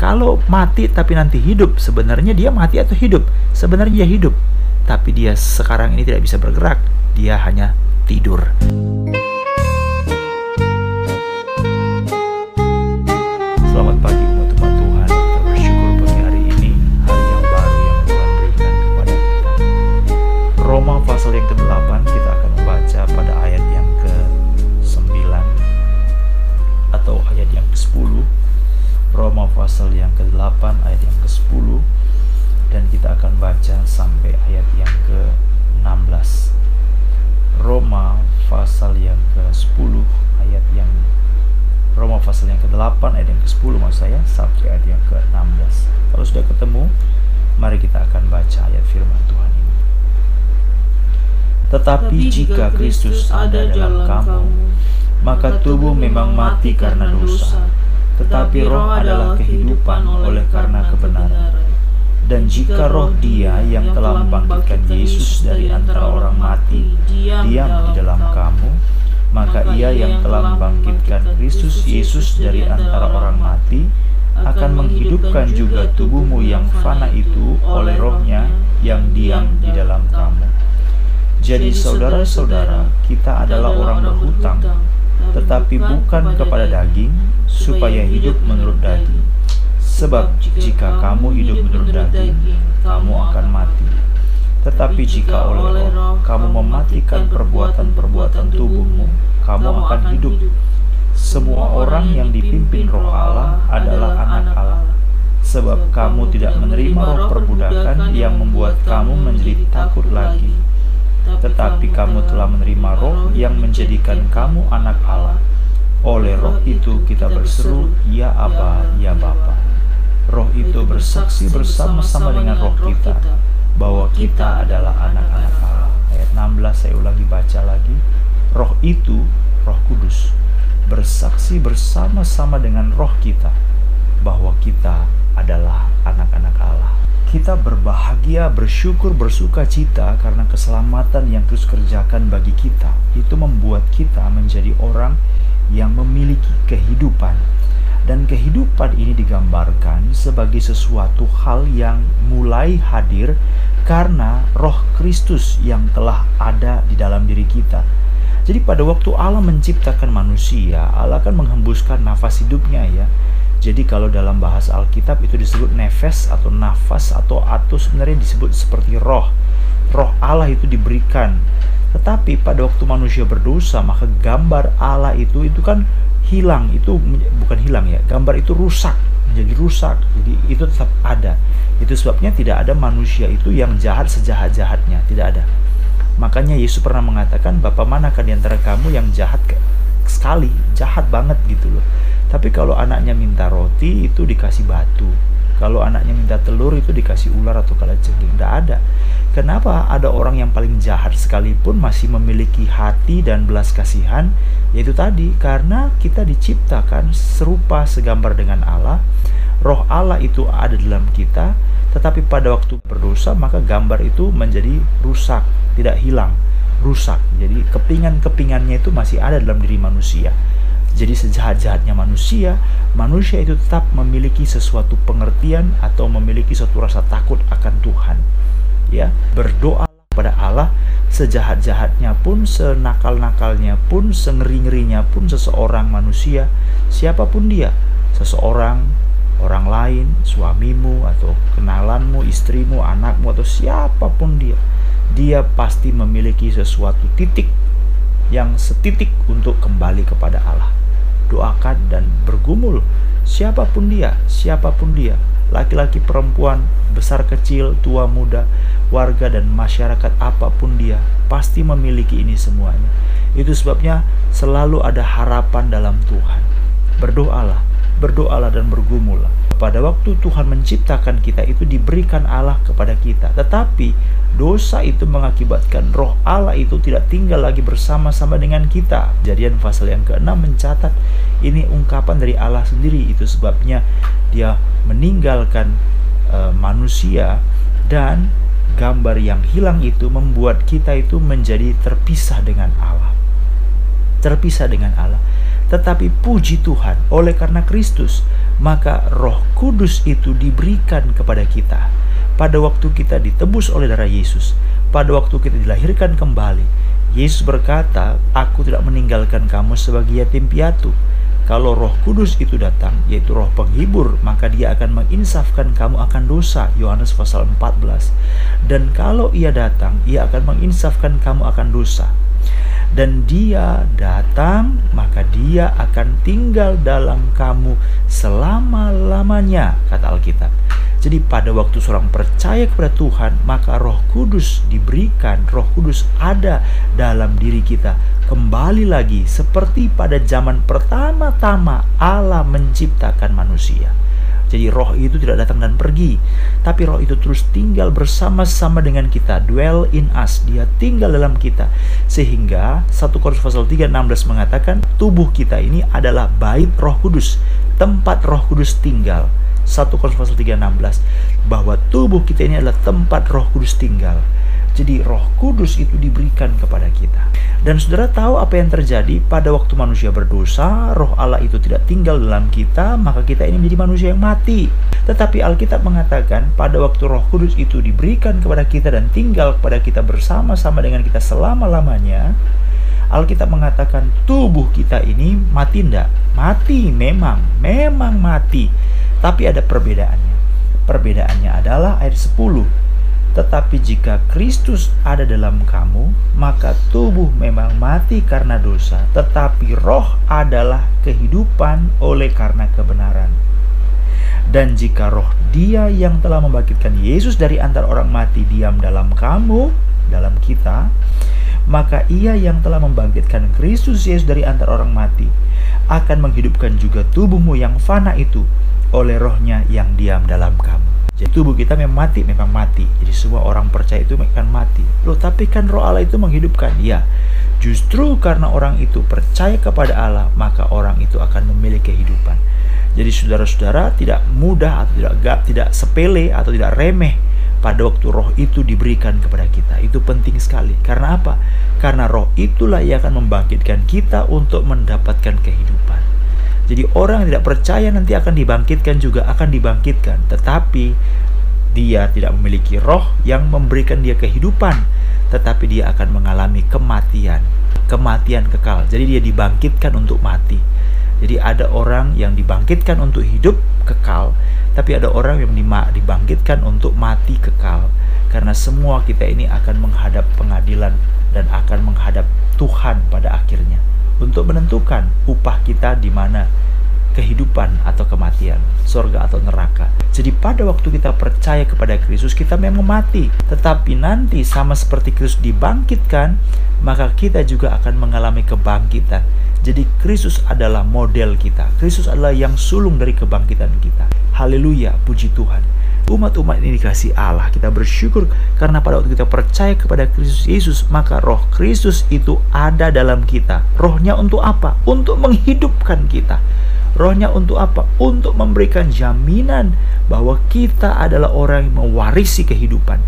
Kalau mati tapi nanti hidup, sebenarnya dia mati atau hidup? Sebenarnya dia hidup, tapi dia sekarang ini tidak bisa bergerak, dia hanya tidur. Roma pasal yang ke-8 ayat yang ke-10 dan kita akan baca sampai ayat yang ke-16. Roma pasal yang ke-10 ayat yang Roma pasal yang ke-8 ayat yang ke-10 maksud saya sampai ayat yang ke-16. Kalau sudah ketemu, mari kita akan baca ayat firman Tuhan ini. Tetapi jika Kristus ada dalam kamu, maka tubuh memang mati karena dosa, tetapi roh adalah kehidupan oleh karena kebenaran. Dan jika roh dia yang telah membangkitkan Yesus dari antara orang mati diam di dalam kamu, maka ia yang telah membangkitkan Kristus Yesus dari antara orang mati akan menghidupkan juga tubuhmu yang fana itu oleh rohnya yang diam di dalam kamu. Jadi saudara-saudara, kita adalah orang berhutang, tetapi bukan kepada daging, supaya hidup menurut daging. Sebab jika kamu hidup menurut daging, kamu akan mati. Tetapi jika oleh roh kamu mematikan perbuatan-perbuatan tubuhmu, kamu akan hidup. Semua orang yang dipimpin roh Allah adalah anak Allah. Sebab kamu tidak menerima roh perbudakan yang membuat kamu menjadi takut lagi. Tetapi kamu telah menerima roh yang menjadikan kamu anak Allah. Oleh roh itu kita berseru, Ya Aba, Ya Bapa. Roh itu bersaksi bersama-sama dengan roh kita bahwa kita adalah anak-anak Allah. Ayat 16 saya ulangi baca lagi. Roh itu, Roh Kudus, bersaksi bersama-sama dengan roh kita bahwa kita adalah anak-anak Allah. Kita berbahagia, bersyukur, bersuka cita karena keselamatan yang terus kerjakan bagi kita. Itu membuat kita menjadi orang yang memiliki kehidupan dan kehidupan ini digambarkan sebagai sesuatu hal yang mulai hadir karena roh Kristus yang telah ada di dalam diri kita. Jadi pada waktu Allah menciptakan manusia, Allah akan menghembuskan nafas hidupnya ya. Jadi kalau dalam bahasa Alkitab itu disebut nefes atau nafas atau atau sebenarnya disebut seperti roh. Roh Allah itu diberikan. Tetapi pada waktu manusia berdosa, maka gambar Allah itu itu kan hilang. Itu bukan hilang ya gambar itu rusak menjadi rusak. Jadi itu tetap ada. Itu sebabnya tidak ada manusia itu yang jahat sejahat jahatnya tidak ada. Makanya Yesus pernah mengatakan Bapak manakah di antara kamu yang jahat sekali jahat banget gitu loh. Tapi kalau anaknya minta roti itu dikasih batu. Kalau anaknya minta telur itu dikasih ular atau kalajengking. Tidak ada. Kenapa ada orang yang paling jahat sekalipun masih memiliki hati dan belas kasihan? Yaitu tadi, karena kita diciptakan serupa segambar dengan Allah, roh Allah itu ada dalam kita, tetapi pada waktu berdosa maka gambar itu menjadi rusak, tidak hilang, rusak. Jadi kepingan-kepingannya itu masih ada dalam diri manusia. Jadi sejahat-jahatnya manusia, manusia itu tetap memiliki sesuatu pengertian atau memiliki suatu rasa takut akan Tuhan ya berdoa pada Allah sejahat-jahatnya pun senakal-nakalnya pun sengeri-ngerinya pun seseorang manusia siapa pun dia seseorang orang lain suamimu atau kenalanmu istrimu anakmu atau siapa pun dia dia pasti memiliki sesuatu titik yang setitik untuk kembali kepada Allah doakan dan bergumul siapa pun dia siapa pun dia laki-laki perempuan, besar kecil, tua muda, warga dan masyarakat apa pun dia, pasti memiliki ini semuanya. Itu sebabnya selalu ada harapan dalam Tuhan. Berdoalah, berdoalah dan bergumullah. Pada waktu Tuhan menciptakan kita itu diberikan Allah kepada kita. Tetapi dosa itu mengakibatkan roh Allah itu tidak tinggal lagi bersama-sama dengan kita. Jadian pasal yang ke-6 mencatat ini ungkapan dari Allah sendiri. Itu sebabnya dia meninggalkan uh, manusia dan gambar yang hilang itu membuat kita itu menjadi terpisah dengan Allah. Terpisah dengan Allah. Tetapi puji Tuhan, oleh karena Kristus, maka Roh Kudus itu diberikan kepada kita. Pada waktu kita ditebus oleh darah Yesus, pada waktu kita dilahirkan kembali, Yesus berkata, "Aku tidak meninggalkan kamu sebagai yatim piatu." Kalau Roh Kudus itu datang, yaitu Roh penghibur, maka Dia akan menginsafkan kamu akan dosa. Yohanes pasal 14. Dan kalau Ia datang, Ia akan menginsafkan kamu akan dosa dan dia datang, maka dia akan tinggal dalam kamu selama-lamanya, kata Alkitab. Jadi pada waktu seorang percaya kepada Tuhan, maka Roh Kudus diberikan, Roh Kudus ada dalam diri kita. Kembali lagi seperti pada zaman pertama-tama Allah menciptakan manusia. Jadi roh itu tidak datang dan pergi, tapi roh itu terus tinggal bersama-sama dengan kita, dwell in us. Dia tinggal dalam kita. Sehingga 1 Korintus pasal 3 16 mengatakan tubuh kita ini adalah bait Roh Kudus, tempat Roh Kudus tinggal. 1 Korintus pasal 3 16 bahwa tubuh kita ini adalah tempat Roh Kudus tinggal. Jadi roh kudus itu diberikan kepada kita. Dan saudara tahu apa yang terjadi pada waktu manusia berdosa, roh Allah itu tidak tinggal dalam kita, maka kita ini menjadi manusia yang mati. Tetapi Alkitab mengatakan pada waktu roh kudus itu diberikan kepada kita dan tinggal kepada kita bersama-sama dengan kita selama-lamanya, Alkitab mengatakan tubuh kita ini mati tidak? Mati memang, memang mati. Tapi ada perbedaannya. Perbedaannya adalah ayat 10 tetapi jika Kristus ada dalam kamu, maka tubuh memang mati karena dosa, tetapi roh adalah kehidupan oleh karena kebenaran. Dan jika roh dia yang telah membangkitkan Yesus dari antara orang mati diam dalam kamu, dalam kita, maka ia yang telah membangkitkan Kristus Yesus dari antara orang mati akan menghidupkan juga tubuhmu yang fana itu oleh rohnya yang diam dalam kamu. Jadi tubuh kita memang mati, memang mati. Jadi semua orang percaya itu akan mati. Loh, tapi kan roh Allah itu menghidupkan. Ya, justru karena orang itu percaya kepada Allah, maka orang itu akan memiliki kehidupan. Jadi saudara-saudara tidak mudah atau tidak gap, tidak sepele atau tidak remeh pada waktu roh itu diberikan kepada kita. Itu penting sekali. Karena apa? Karena roh itulah yang akan membangkitkan kita untuk mendapatkan kehidupan. Jadi orang yang tidak percaya nanti akan dibangkitkan juga akan dibangkitkan, tetapi dia tidak memiliki roh yang memberikan dia kehidupan, tetapi dia akan mengalami kematian, kematian kekal. Jadi dia dibangkitkan untuk mati. Jadi ada orang yang dibangkitkan untuk hidup kekal, tapi ada orang yang dibangkitkan untuk mati kekal. Karena semua kita ini akan menghadap pengadilan dan akan menghadap Tuhan pada akhirnya untuk menentukan upah kita di mana kehidupan atau kematian, surga atau neraka. Jadi pada waktu kita percaya kepada Kristus, kita memang mati. Tetapi nanti sama seperti Kristus dibangkitkan, maka kita juga akan mengalami kebangkitan. Jadi Kristus adalah model kita. Kristus adalah yang sulung dari kebangkitan kita. Haleluya, puji Tuhan umat-umat ini dikasih Allah. Kita bersyukur karena pada waktu kita percaya kepada Kristus Yesus, maka roh Kristus itu ada dalam kita. Rohnya untuk apa? Untuk menghidupkan kita. Rohnya untuk apa? Untuk memberikan jaminan bahwa kita adalah orang yang mewarisi kehidupan.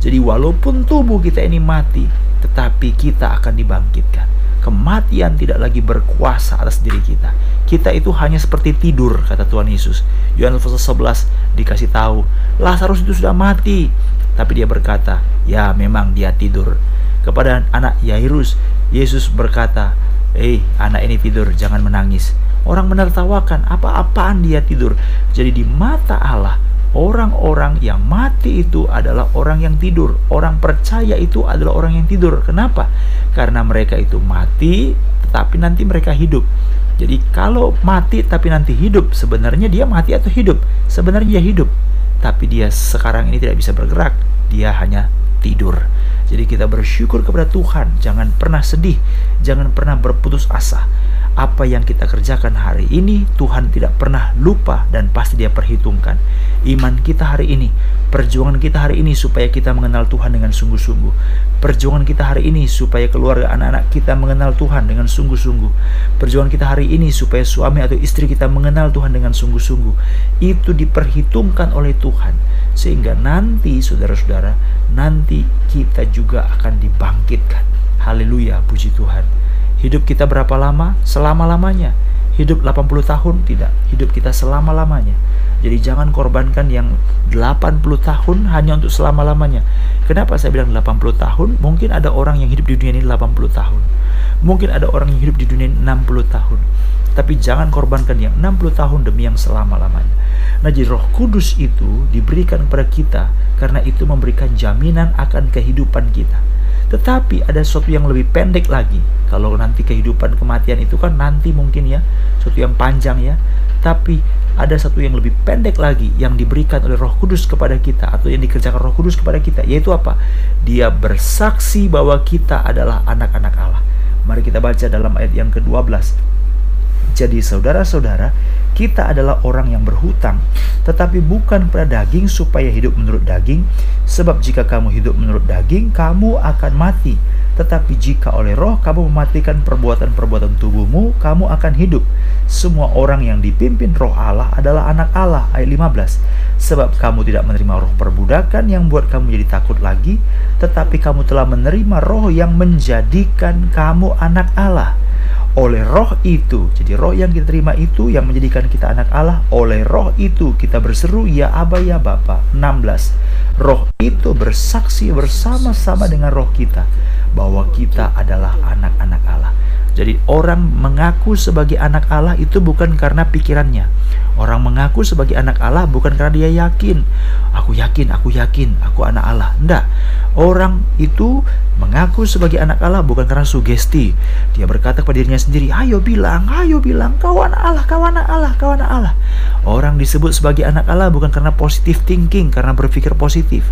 Jadi walaupun tubuh kita ini mati, tetapi kita akan dibangkitkan kematian tidak lagi berkuasa atas diri kita. Kita itu hanya seperti tidur, kata Tuhan Yesus. Yohanes pasal 11 dikasih tahu, Lazarus itu sudah mati. Tapi dia berkata, ya memang dia tidur. Kepada anak Yairus, Yesus berkata, Eh, anak ini tidur, jangan menangis. Orang menertawakan, apa-apaan dia tidur. Jadi di mata Allah, orang-orang yang mati itu adalah orang yang tidur. Orang percaya itu adalah orang yang tidur. Kenapa? Karena mereka itu mati, tetapi nanti mereka hidup. Jadi kalau mati tapi nanti hidup, sebenarnya dia mati atau hidup? Sebenarnya dia hidup. Tapi dia sekarang ini tidak bisa bergerak. Dia hanya tidur. Jadi kita bersyukur kepada Tuhan, jangan pernah sedih, jangan pernah berputus asa apa yang kita kerjakan hari ini Tuhan tidak pernah lupa dan pasti dia perhitungkan. Iman kita hari ini perjuangan kita hari ini supaya kita mengenal Tuhan dengan sungguh-sungguh. Perjuangan kita hari ini supaya keluarga anak-anak kita mengenal Tuhan dengan sungguh-sungguh. Perjuangan kita hari ini supaya suami atau istri kita mengenal Tuhan dengan sungguh-sungguh. Itu diperhitungkan oleh Tuhan sehingga nanti saudara-saudara nanti kita juga akan dibangkitkan. Haleluya puji Tuhan Hidup kita berapa lama? Selama-lamanya. hidup 80 tahun tidak, hidup kita selama-lamanya. Jadi jangan korbankan yang 80 tahun hanya untuk selama-lamanya. Kenapa saya bilang 80 tahun? Mungkin ada orang yang hidup di dunia ini 80 tahun. Mungkin ada orang yang hidup di dunia ini 60 tahun. Tapi jangan korbankan yang 60 tahun demi yang selama-lamanya. Nah, jadi Roh Kudus itu diberikan kepada kita karena itu memberikan jaminan akan kehidupan kita. Tetapi ada sesuatu yang lebih pendek lagi. Kalau nanti kehidupan kematian itu kan nanti mungkin ya, sesuatu yang panjang ya. Tapi ada satu yang lebih pendek lagi yang diberikan oleh Roh Kudus kepada kita atau yang dikerjakan Roh Kudus kepada kita yaitu apa? Dia bersaksi bahwa kita adalah anak-anak Allah. Mari kita baca dalam ayat yang ke-12. Jadi saudara-saudara, kita adalah orang yang berhutang, tetapi bukan pada daging supaya hidup menurut daging, sebab jika kamu hidup menurut daging, kamu akan mati. Tetapi jika oleh roh kamu mematikan perbuatan-perbuatan tubuhmu, kamu akan hidup. Semua orang yang dipimpin roh Allah adalah anak Allah. Ayat 15. Sebab kamu tidak menerima roh perbudakan yang buat kamu jadi takut lagi, tetapi kamu telah menerima roh yang menjadikan kamu anak Allah oleh roh itu. Jadi roh yang kita terima itu yang menjadikan kita anak Allah. Oleh roh itu kita berseru ya Aba ya Bapa. 16. Roh itu bersaksi bersama-sama dengan roh kita bahwa kita adalah anak-anak Allah. Jadi orang mengaku sebagai anak Allah itu bukan karena pikirannya. Orang mengaku sebagai anak Allah bukan karena dia yakin. Aku yakin, aku yakin, aku anak Allah. Tidak. Orang itu mengaku sebagai anak Allah bukan karena sugesti. Dia berkata kepada dirinya sendiri, ayo bilang, ayo bilang, kau anak Allah, kau anak Allah, kau anak Allah. Orang disebut sebagai anak Allah bukan karena positive thinking, karena berpikir positif.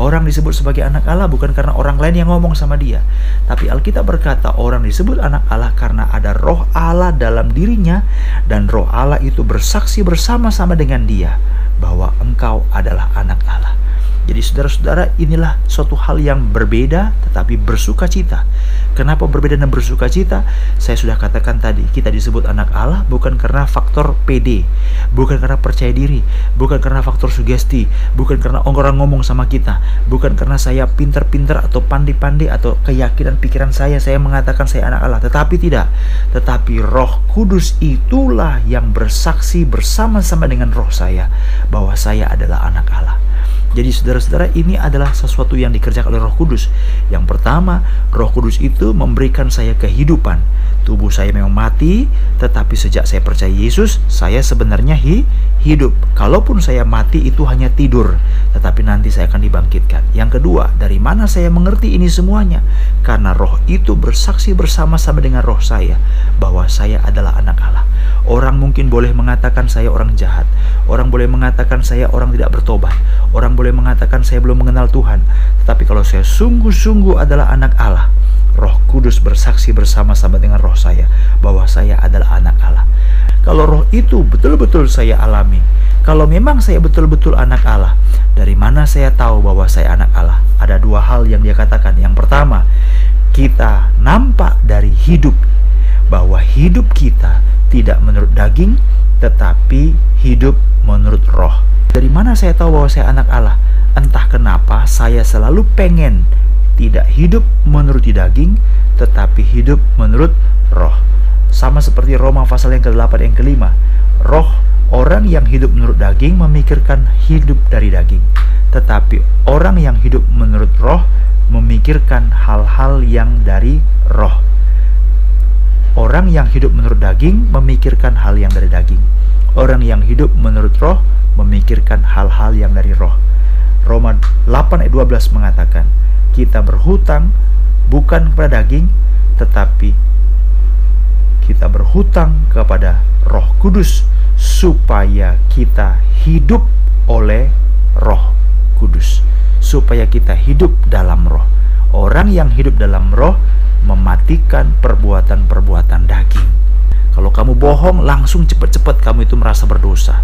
Orang disebut sebagai anak Allah bukan karena orang lain yang ngomong sama dia. Tapi Alkitab berkata orang disebut anak Allah karena ada roh Allah dalam dirinya dan roh Allah itu bersaksi bersama-sama dengan dia bahwa engkau adalah anak Allah. Jadi saudara-saudara inilah suatu hal yang berbeda tetapi bersuka cita. Kenapa berbeda dan bersuka cita? Saya sudah katakan tadi, kita disebut anak Allah bukan karena faktor PD, bukan karena percaya diri, bukan karena faktor sugesti, bukan karena orang ngomong sama kita, bukan karena saya pintar-pintar atau pandai-pandai atau keyakinan pikiran saya saya mengatakan saya anak Allah, tetapi tidak. Tetapi Roh Kudus itulah yang bersaksi bersama-sama dengan roh saya bahwa saya adalah anak Allah. Jadi saudara-saudara ini adalah sesuatu yang dikerjakan oleh Roh Kudus. Yang pertama, Roh Kudus itu memberikan saya kehidupan. Tubuh saya memang mati, tetapi sejak saya percaya Yesus, saya sebenarnya hi hidup. Kalaupun saya mati itu hanya tidur, tetapi nanti saya akan dibangkitkan. Yang kedua, dari mana saya mengerti ini semuanya? Karena roh itu bersaksi bersama-sama dengan roh saya bahwa saya adalah anak Allah. Orang mungkin boleh mengatakan saya orang jahat. Orang boleh mengatakan saya orang tidak bertobat. Orang boleh mengatakan saya belum mengenal Tuhan. Tetapi kalau saya sungguh-sungguh adalah anak Allah, Roh Kudus bersaksi bersama-sama dengan roh saya bahwa saya adalah anak Allah. Kalau roh itu betul-betul saya alami, kalau memang saya betul-betul anak Allah, dari mana saya tahu bahwa saya anak Allah? Ada dua hal yang dia katakan. Yang pertama, kita nampak dari hidup bahwa hidup kita tidak menurut daging, tetapi hidup. Dari mana saya tahu bahwa saya anak Allah? Entah kenapa saya selalu pengen tidak hidup menuruti daging, tetapi hidup menurut roh. Sama seperti Roma pasal yang ke-8 yang kelima. Roh orang yang hidup menurut daging memikirkan hidup dari daging. Tetapi orang yang hidup menurut roh memikirkan hal-hal yang dari roh. Orang yang hidup menurut daging memikirkan hal yang dari daging. Orang yang hidup menurut roh memikirkan hal-hal yang dari roh. Roma 8 ayat 12 mengatakan, kita berhutang bukan kepada daging, tetapi kita berhutang kepada Roh Kudus supaya kita hidup oleh Roh Kudus, supaya kita hidup dalam Roh. Orang yang hidup dalam Roh mematikan perbuatan-perbuatan daging. Kalau kamu bohong, langsung cepat-cepat kamu itu merasa berdosa.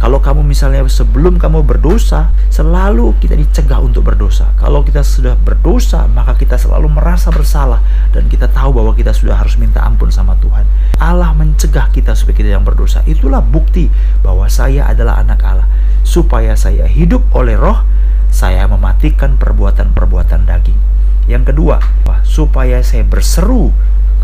Kalau kamu misalnya sebelum kamu berdosa, selalu kita dicegah untuk berdosa. Kalau kita sudah berdosa, maka kita selalu merasa bersalah dan kita tahu bahwa kita sudah harus minta ampun sama Tuhan. Allah mencegah kita supaya kita yang berdosa. Itulah bukti bahwa saya adalah anak Allah. Supaya saya hidup oleh roh, saya mematikan perbuatan-perbuatan daging. Yang kedua, supaya saya berseru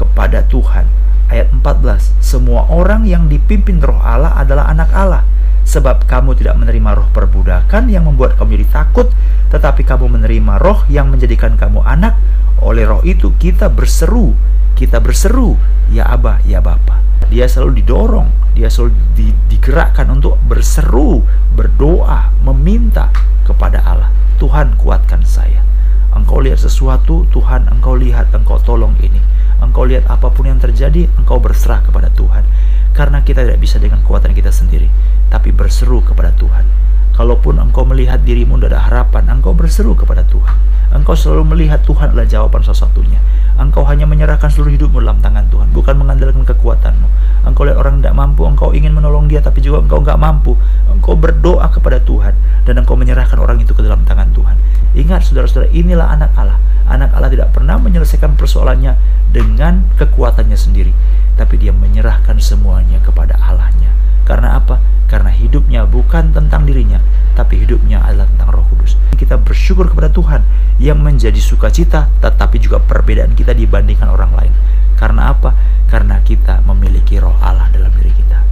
kepada Tuhan ayat 14. Semua orang yang dipimpin roh Allah adalah anak Allah. Sebab kamu tidak menerima roh perbudakan yang membuat kamu jadi takut, tetapi kamu menerima roh yang menjadikan kamu anak. Oleh roh itu kita berseru, kita berseru, ya Abah, ya Bapa. Dia selalu didorong, dia selalu di, digerakkan untuk berseru, berdoa, meminta kepada Allah. Tuhan kuatkan saya. Engkau lihat sesuatu, Tuhan engkau lihat, engkau tolong ini. Engkau lihat apa pun yang terjadi, engkau berserah kepada Tuhan. Karena kita tidak bisa dengan kekuatan kita sendiri, tapi berseru kepada Tuhan. Kalaupun engkau melihat dirimu tidak ada harapan, engkau berseru kepada Tuhan. Engkau selalu melihat Tuhan adalah jawaban satu-satunya. Engkau hanya menyerahkan seluruh hidupmu dalam tangan Tuhan, bukan mengandalkan kekuatanmu. Engkau lihat orang tidak mampu, engkau ingin menolong dia, tapi juga engkau nggak mampu. Engkau berdoa kepada Tuhan, dan engkau menyerahkan orang itu ke dalam tangan Tuhan. Ingat saudara-saudara, inilah anak Allah. Anak Allah tidak pernah menyelesaikan persoalannya dengan kekuatannya sendiri, tapi dia menyerahkan semuanya kepada Allahnya. Karena apa? Karena hidupnya bukan tentang dirinya, tapi hidupnya adalah tentang Roh Kudus. Kita bersyukur kepada Tuhan yang menjadi sukacita, tetapi juga perbedaan kita dibandingkan orang lain. Karena apa? Karena kita memiliki Roh Allah dalam diri kita.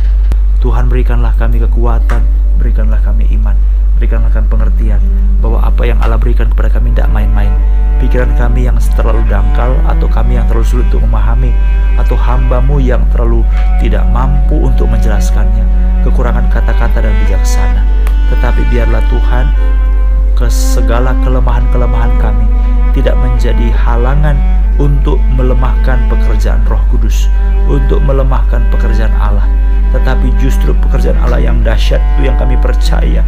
Tuhan berikanlah kami kekuatan, berikanlah kami iman, berikanlah kami pengertian bahwa apa yang Allah berikan kepada kami tidak main-main, pikiran kami yang terlalu dangkal atau kami yang terlalu sulit untuk memahami atau hambamu yang terlalu tidak mampu untuk menjelaskannya. Kekurangan kata-kata dan bijaksana. Tetapi biarlah Tuhan ke segala kelemahan-kelemahan kami tidak menjadi halangan untuk melemahkan pekerjaan Roh Kudus, untuk melemahkan pekerjaan Allah, tetapi justru pekerjaan Allah yang dahsyat itu yang kami percaya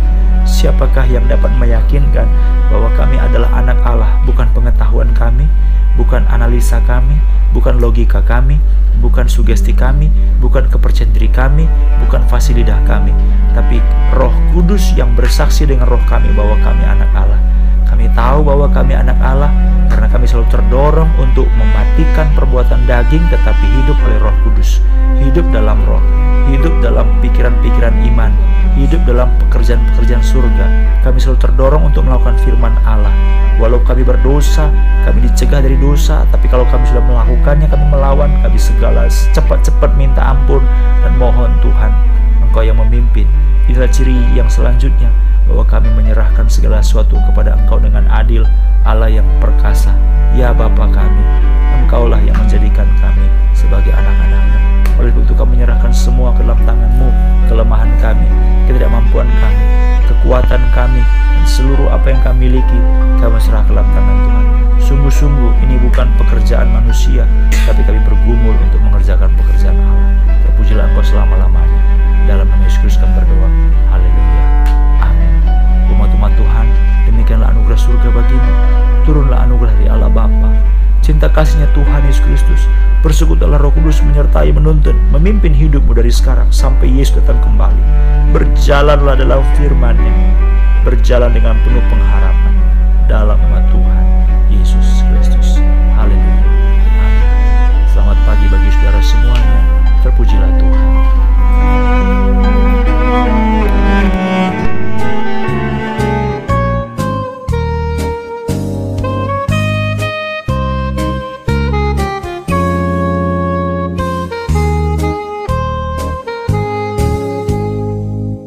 Siapakah yang dapat meyakinkan bahwa kami adalah anak Allah, bukan pengetahuan kami, bukan analisa kami, bukan logika kami, bukan sugesti kami, bukan kepercayaan kami, bukan fasilitas kami, tapi Roh Kudus yang bersaksi dengan roh kami bahwa kami anak Allah. Kami tahu bahwa kami anak Allah karena kami selalu terdorong untuk mematikan perbuatan daging tetapi hidup oleh Roh Kudus, hidup dalam roh, hidup dalam pikiran-pikiran iman, hidup dalam pekerjaan-pekerjaan surga. Kami selalu terdorong untuk melakukan firman Allah. Walau kami berdosa, kami dicegah dari dosa, tapi kalau kami sudah melakukannya, kami melawan, kami segala cepat-cepat minta ampun dan mohon Tuhan, Engkau yang memimpin. Inilah ciri yang selanjutnya, bahwa kami menyerahkan segala sesuatu kepada Engkau dengan adil, Allah yang perkasa. Ya Bapa kami, Engkaulah yang menjadikan kami sebagai anak-anakmu. Itu kami menyerahkan semua ke dalam tanganmu, kelemahan kami, ketidakmampuan kami, kekuatan kami, dan seluruh apa yang kami miliki, kami serah ke dalam tangan Tuhan. Sungguh-sungguh ini bukan pekerjaan manusia, tapi kami bergumul untuk mengerjakan pekerjaan Allah. Terpujilah Engkau selama-lamanya. Dalam nama Yesus kami berdoa. Haleluya. Amin. Umat-umat Tuhan, demikianlah anugerah surga bagimu. Turunlah anugerah dari Allah Bapa cinta kasihnya Tuhan Yesus Kristus, persekutulah Roh Kudus menyertai menuntun, memimpin hidupmu dari sekarang sampai Yesus datang kembali. Berjalanlah dalam firman-Nya, berjalan dengan penuh pengharapan dalam nama Tuhan.